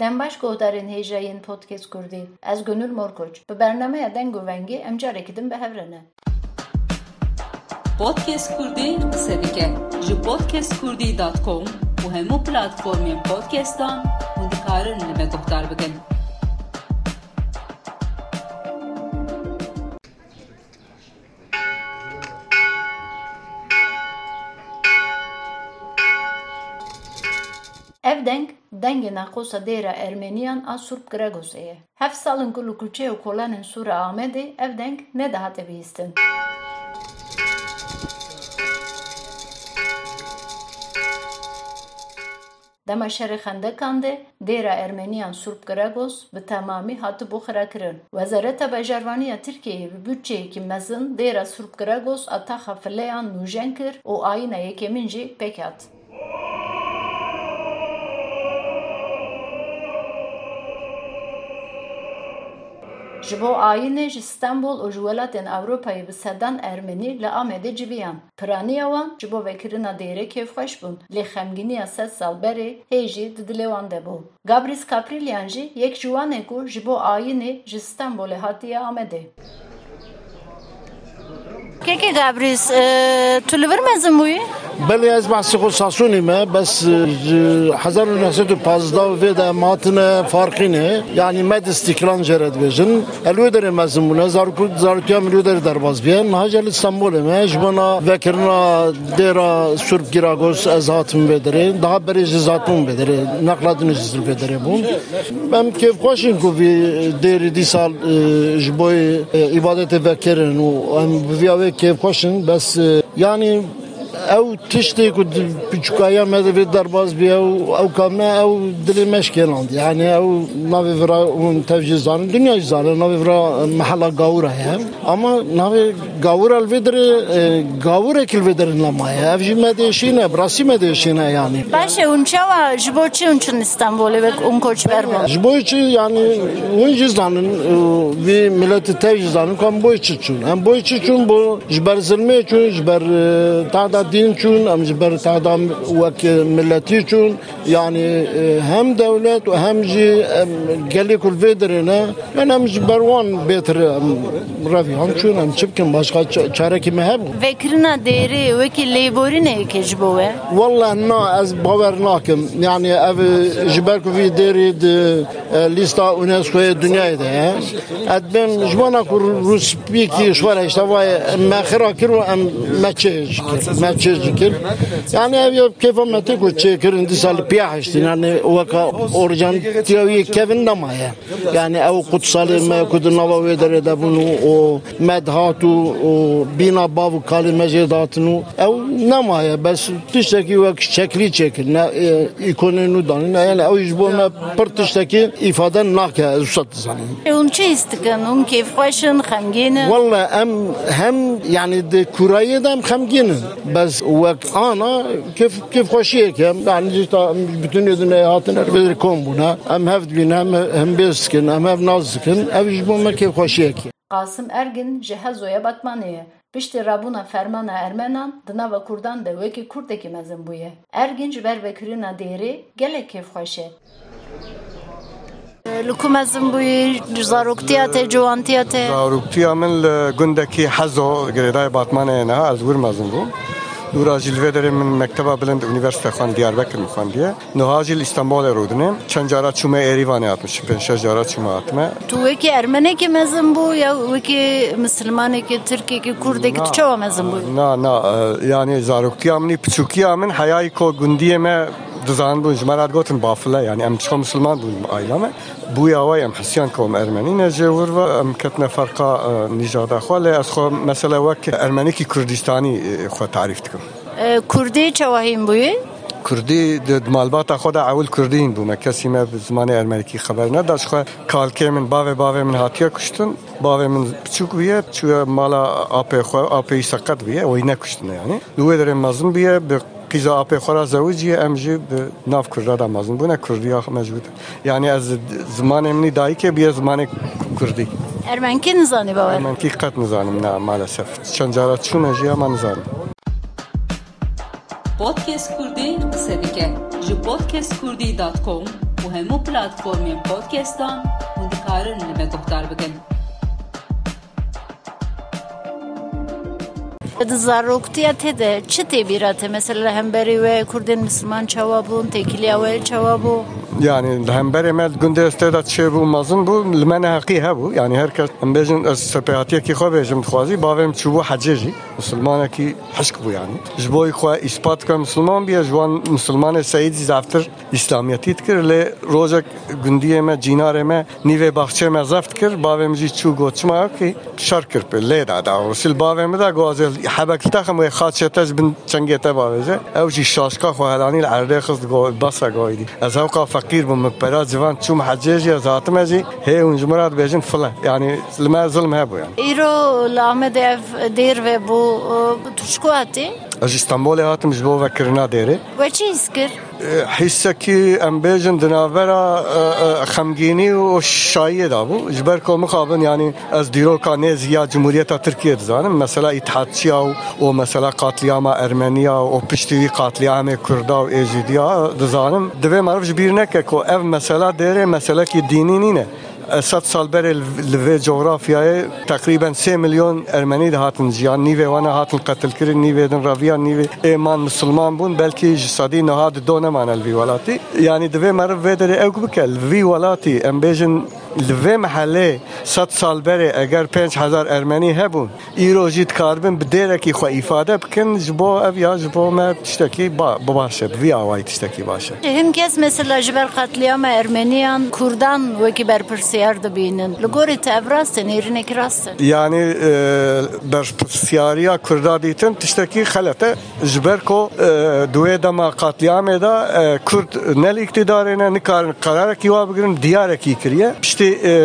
Dembaş gohdarên hêjayên Podcast Kurdî. Ez Gönül Morkoç. Bi bernameya deng û vengê em carekî din bihevrine. Podcast Kurdî qise dike ji podcastkurdî.com û hemû platformên podcastan hûn dikarin li me dengê naqosa dêra Ermeniyan a Surp Gregosê ye. Heft salên ku li kulçe û kolanên Sûra Amedê ev deng nedihate bihîstin. Dema şerê xendekan de Ermeniyan Surp Gregos bi temamî hatibû xirakirin. Wezareta Bejarvaniya Tirkiyeyê bi bütçeyekî mezin dêra Surp Gregos a taxa fileyan nûjen kir û ayîna yekemîn jî. Ji bo ayînê ji Stenbol û ji welatên Ewropayê bi sedan Ermenî li Amedê civiyan. Piraniya wan ji bo vekirina dêrê kêfxweş bûn. Lê xemgîniya sed sal berê hê jî di dilê wan de bû. Gabris Kaprilyan jî yek ji wan e ku ji bo ayînê ji Stenbolê hatiye Amedê. Keke Gabris, tu li vir mezin bûyî? بله از بحث خود ساسونیمه بس هزار و نهصد و پازده و ویده ماتنه فرقینه یعنی مد استیکلان جرد بیجن الوی داره مزمونه زارکو زارکیا ملیو داره در باز بیان هاجل استانبول ما جبنا وکرنا دیرا سرب گیراگوس از هاتم بدره daha beri zatım bedere nakladını jizil bedere bun ben keyif hoşin ku vi deri di sal jboy ibadete vekerin u em vi keyif hoşin bes yani او تشتي كنت بتشكايا ماذا في الدرباز بيا او كامنا او دلي مشكلة يعني او نافي فرا تفجي زان دنيا زان نافي فرا محل قاورة هي اما نافي قاورة الفدر قاورة كل فدر لما هي افجي ما ديشينا براسي ما ديشينا يعني باشه اونچا و جبو چی اونچن استانبول'e ve un koç verme. جبوي چي يعني وين جزانن في ملت تفجي زان كم بوي چون هم بوي چون بو جبر زلمي چون جبر تعداد دين چون ام جبر تعدام وك ملتي چون يعني هم دولت وهم جي قالي كل فيدرنا يعني هم جبروان بيتر رافي هم چون هم چبكن başka çare ki mehab Vekirina değeri ve ki leyboru ne ki jbo ve? والله نا از باور ناکم يعني اف جبر کو في ديري دي ليستا اونسكو دنيا ده ادبن جوانا كو روس بيكي شوارا اشتواي ما خرا كرو çeşir. Yani ev yok kefameti ku çekir indi sal piyah işte yani o vaka orjan diyor kevin de ma ya. Yani ev kutsalı mevkudu nava vedere de bunu o medhatu o bina bavu kalimece datını ev ne ma ya bes tişteki vak şekli çekir ne e, ikonunu danın yani ev yüzbona pırtıştaki ifade nakya usat zanın. E, ev çe istikan um keyif başın hangini. Valla hem hem yani de kurayı da hem hangini. Bes انا كيف كيف خوشيه كم يعني جيت bütün dünya hatın erbedir kom buna em hevd bin hem hem beskin hem hev nazkin ev jibon me keyf خوشيه ki Qasım Ergin ji Hezoya Batmaniyê. Piştî rabûna fermana Ermenan di nava Kurdan de wekî Kurdekî mezin bûye. Ergin ji ber vekirina dêrê gelek kêfxweş e. Li ku mezin bûyî zaroktiya te ciwantiya te? Zaroktiya min li gundekî Hezo دورا جلوه داره من مکتب بلند اونیورسیته خوان دیاربکر مخواندیه نها جل استانبول رودنه چند جارا چومه ایریوانه آتمش پنج جارا چومه آتمه. تو وکی ارمنه که مزم بو یا وکی مسلمانه که ترکی که کرده که تو چوا مزم بو؟ نه نه یعنی زاروکی امنی پچوکی امن حیای کو گندیه مه دوزان بون جمرات گوتن بافله یعنی ام چه مسلمان بون ایلامه بوی آوای ام حسیان کوم ارمنی نجه و ام کتن فرقا نجادا خواله از خو مثلا وک ارمنی کی کردستانی خو تعریف تکم. کردی چواهیم بوی؟ کردی د مالبات خود اول کردی این بوم کسی مه زمان ارمنی کی خبر نداشت. خو کالکه من باوه باوه من هاتیه کشتن. باوه من چوک بیه چوه مالا آپه خو آپه ایسا قد بیه. و اینه کشتنه یعنی. دوه درم مزم بیه قیزا آپی خورا زوجیه امجی به ناف کرد دا مازن بونه کردی آخ موجود یعنی از زمان منی دایی که بیه زمان کردی Ermenki nizanî bawer. من کی قط نزانم نه مالسف چند جارات چون اجی اما نزانم Podcast Kurdî qise dike ji podcastkurdî.com û hemû platformên podcastan hûn dikarin li me guhdar bikin. Zaroktiya de çi têbîrat e mesela hemberî we Kurdên Müslüman têkiliya we çawa bû? Yani hember emel günde isteda çe bu mazın bu limene haqi hebu yani herkes em bejin ez sepahatiye ki xwe bejim dixwazi bavem çubu haceci Müslümana ki hışk bu yani. Jboy xwe ispat ka Müslüman biye jwan Müslüman seyid zaftir İslamiyeti tkir le rojak gündiye me cinar me nive bahçe me zaft kir. Bavem ji çu goçma ki şar kir pe. Le da da usil bavem da gozel حبك تخم خاط شتاش بن تشنجيتا بارجة أوجي شاشكا خو هلاني العرية خص جو بصا جويدي از هوقا فقير بم براد جوان تشوم حجاجي از هاتمجي هي ونجمرات بيجن فلا يعني یعنی لما ظلم هبو یعنی. يعني إيرو دیر دير بو تشكواتي ve bû e, tuşku hatî? از اسطنبول هاتم جبو وكرنا ديري We çi hîs kir? حسكي ام بيجن دنافرا خمگيني وشاية دابو جبركو مخابن يعني از ديرو كان زيا جمهورية تركيا دزانم مثلا اتحادشيا ومثلا قاتلياما ارمينيا وبشتوي قاتلياما كردا وايجيديا دزانم دبي معرف جبيرنا كو اف مثلا ديري مثلا كي ديني نينه صد سال بر لوی جغرافیای تقریبا سه میلیون ارمنی هاتن جیان. نیوه وأنا هاتن قتل کرد نیوه دن رویا نیوه ایمان مسلمان بون بلکه جسادی نهاد دو نمان الوی ولاتی. یعنی دوی مرو وی داره اوگ بکه الوی ولاتی ام بیجن لوی محله صد سال بره اگر پنج هزار ارمنی هبون ایرو جید کاربن بدیره کی خو ifade بکن جبو اف یا جبو ما تشتکی با باشه وی آوای تشتکی باشه Him kes mesela ji ber qetliyama Ermeniyan Kurdan wekî berpirsiyar dibînin. Li gorî te ev rast e nêrînekî rast e. Yani e, bersiyariya Kurda dîtin tiştekî xelete ji ber ku e, duê dema qatliamê da e,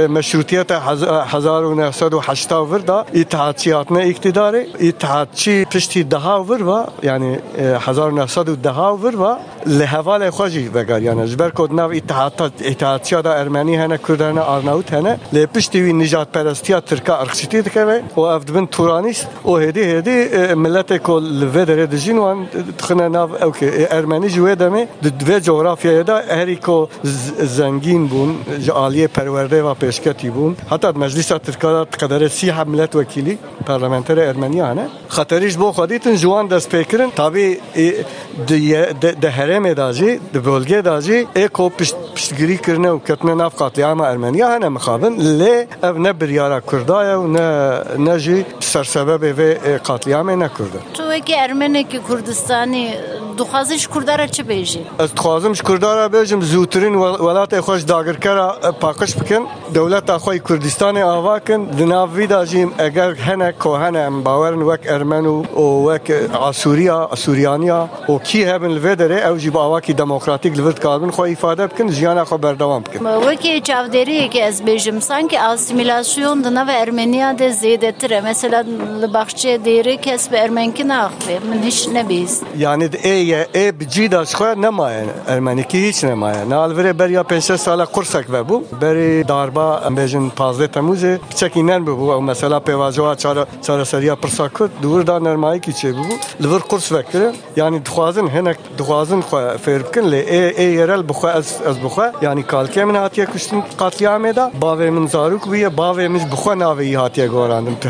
مشروطیت 1980 دا اتحادیات نه اقتدار اتحادی پشتی دها ور و یعنی 1910 ور و لهوال حواله خوجی وگر یعنی جبر کد نو اتحاد اتحادچیا دا ارمنی هنه کردن ارناوت هنه له پشتی وی نجات پرستیا ترکا ارخصتی دکوه و افدبن تورانیس او هدی هدی ملت کل ودره دجین وان تخنه ناو اوکی ارمنی جوه دمه دو جغرافیه دا هری زنگین بون جالیه پرور کردeva پیشکتی بود. حتی مجلس ترکارات قدر سی حملت وکیلی پارلمانتر ارمنیانه خطریش بو خودیتن جوان دست پیکرن تابی ده هرم داجی ده بولگه داجی اکو پشتگیری کرنه و کتنه ناف قاتلیام ارمنیا هنه مخابن لی او نه بریارا کردایه و نه جی سرسبب و قاتلیام نکرده dîtin ji wan destpêkirin tabî di herêmê da jî di bölgê da jî ê ku piştgirî kirine û ketine nav qatliama Ermeniya hene mixabin lê ev ne biryara Kurdaya û ne ne jî sersebebê vê qatliamê ne Kurd Tu wekî Ermenekî Kurdistanî dixwazî ji Kurdara çi bêjî? Ez dixwazim ji Kurdara bêjim zûtirîn welatê xwe ji dagirkera paqij bikin dewleta xwe yê Kurdistanê ava kin di nav vî da jî eger hene ku hene em bawerin wek Ermen û û wek Asûriya Asûriyaniya û kî hebin li vê derê ew jî bi awakî demokratîk li vir dikarbin xwe îfade bikin jiyana xwe berdewam bikin. Wekî çavderiyekî ez bêjim sanki asimilasyon di nava Ermeniya de zêdetir e. Mesela li baxçeyê dêrê kes bi ermenkî naxve. Min hiç nebîst. Yani ê ye ê bi cî da ji xwe nemaye Ermenîkî hiç nemaye. Nalverê beriya pênc şeş sala kursek vebû. Berê darba em bêjin pazê Temûzê piçekî nen bibû ew mesela pêvajoya çare çareseriya pirsa Kurd dûr da nermayekî çê bibû. Li vir kurs vekirin. Yani dixwazin hinek dixwazin xwe fêr bikin lê ê ê yerel bi xwe ez ez bi xwe yani kalkê min hatiye kuştin qatliamê da bavê min zarok bûye bavê min bi xwe navê yî hatiye gorandim. Tu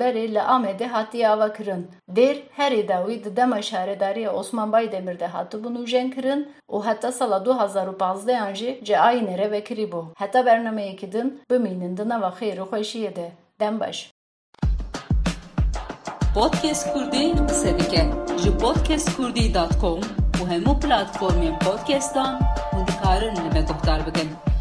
berê li Amedê hatiye ava kirin. Dêr herî da wî di dema şaredariya Osman Baydemir de hatibûn û jên kirin û heta sala 2015 jî ci ayinê re vekirî bû. Heta bernameyekî din bimînin di nava xêr û xweşiyê de. Dem baş. Podcast Kurdî qise dike ji podcastkurdî.com û hemû platformên podcastan hûn dikarin li me guhdar.